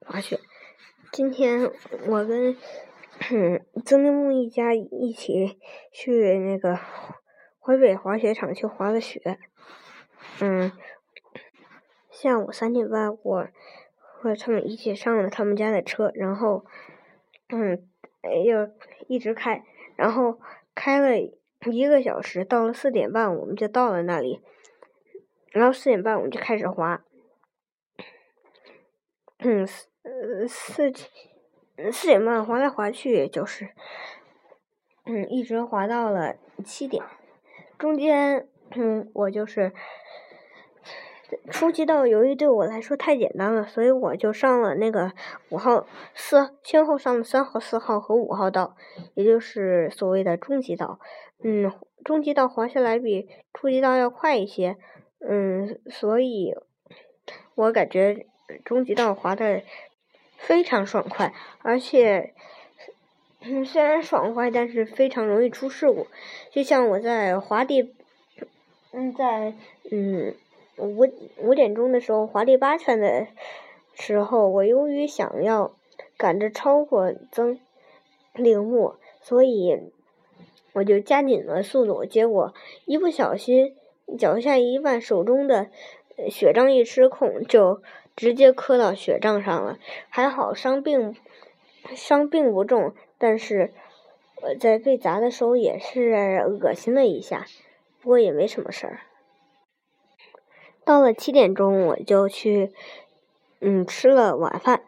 滑雪。今天我跟曾立木一家一起去那个淮北滑雪场去滑了雪。嗯，下午三点半，我和他们一起上了他们家的车，然后嗯，哎呦一直开，然后开了一个小时，到了四点半，我们就到了那里。然后四点半我们就开始滑，嗯，四呃四四点半滑来滑去就是，嗯，一直滑到了七点，中间嗯我就是初级道，由于对我来说太简单了，所以我就上了那个五号四，先后上了三号、四号和五号道，也就是所谓的中级道，嗯，中级道滑下来比初级道要快一些。嗯，所以我感觉终极道滑的非常爽快，而且虽然爽快，但是非常容易出事故。就像我在滑第，嗯，在嗯五五点钟的时候滑第八圈的时候，我由于想要赶着超过曾铃木，所以我就加紧了速度，结果一不小心。脚下一绊，手中的雪杖一失控，就直接磕到雪杖上了。还好伤并伤并不重，但是我在被砸的时候也是恶心了一下，不过也没什么事儿。到了七点钟，我就去嗯吃了晚饭。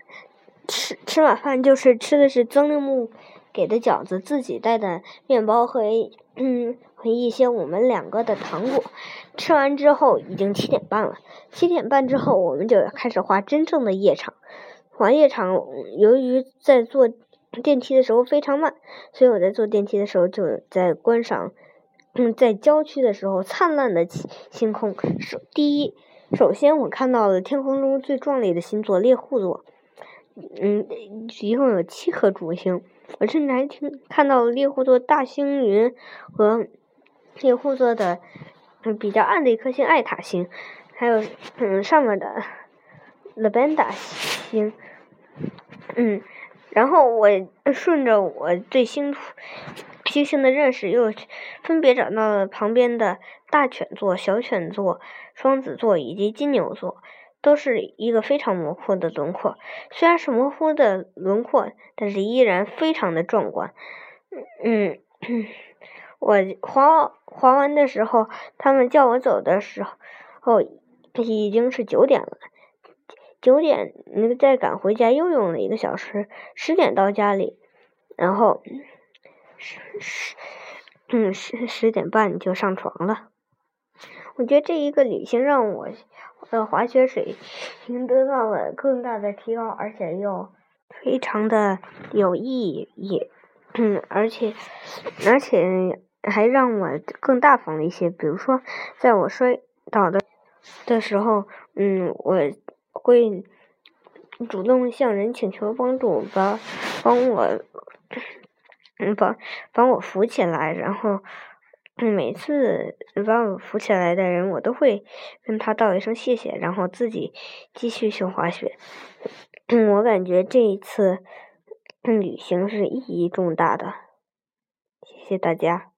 吃吃晚饭就是吃的是曾令木给的饺子，自己带的面包和嗯。和一些我们两个的糖果，吃完之后已经七点半了。七点半之后，我们就要开始画真正的夜场。滑夜场，由于在坐电梯的时候非常慢，所以我在坐电梯的时候就在观赏，嗯，在郊区的时候灿烂的星空。首第一，首先我看到了天空中最壮丽的星座猎户座，嗯，一共有七颗主星。我甚至还听看到了猎户座大星云和。猎户座的嗯比较暗的一颗星艾塔星，还有嗯上面的 Labenda 星，嗯，然后我顺着我对星星星的认识，又分别找到了旁边的大犬座、小犬座、双子座以及金牛座，都是一个非常模糊的轮廓。虽然是模糊的轮廓，但是依然非常的壮观。嗯。我滑滑完的时候，他们叫我走的时候，已经是九点了。九点，那再赶回家又用了一个小时。十点到家里，然后十十嗯十十点半就上床了。我觉得这一个旅行让我的滑雪水平得到了更大的提高，而且又非常的有意义，嗯，而且而且。还让我更大方了一些，比如说，在我摔倒的的时候，嗯，我会主动向人请求帮助，帮帮我，嗯，帮帮我扶起来，然后每次把我扶起来的人，我都会跟他道一声谢谢，然后自己继续去滑雪。我感觉这一次旅行是意义重大的，谢谢大家。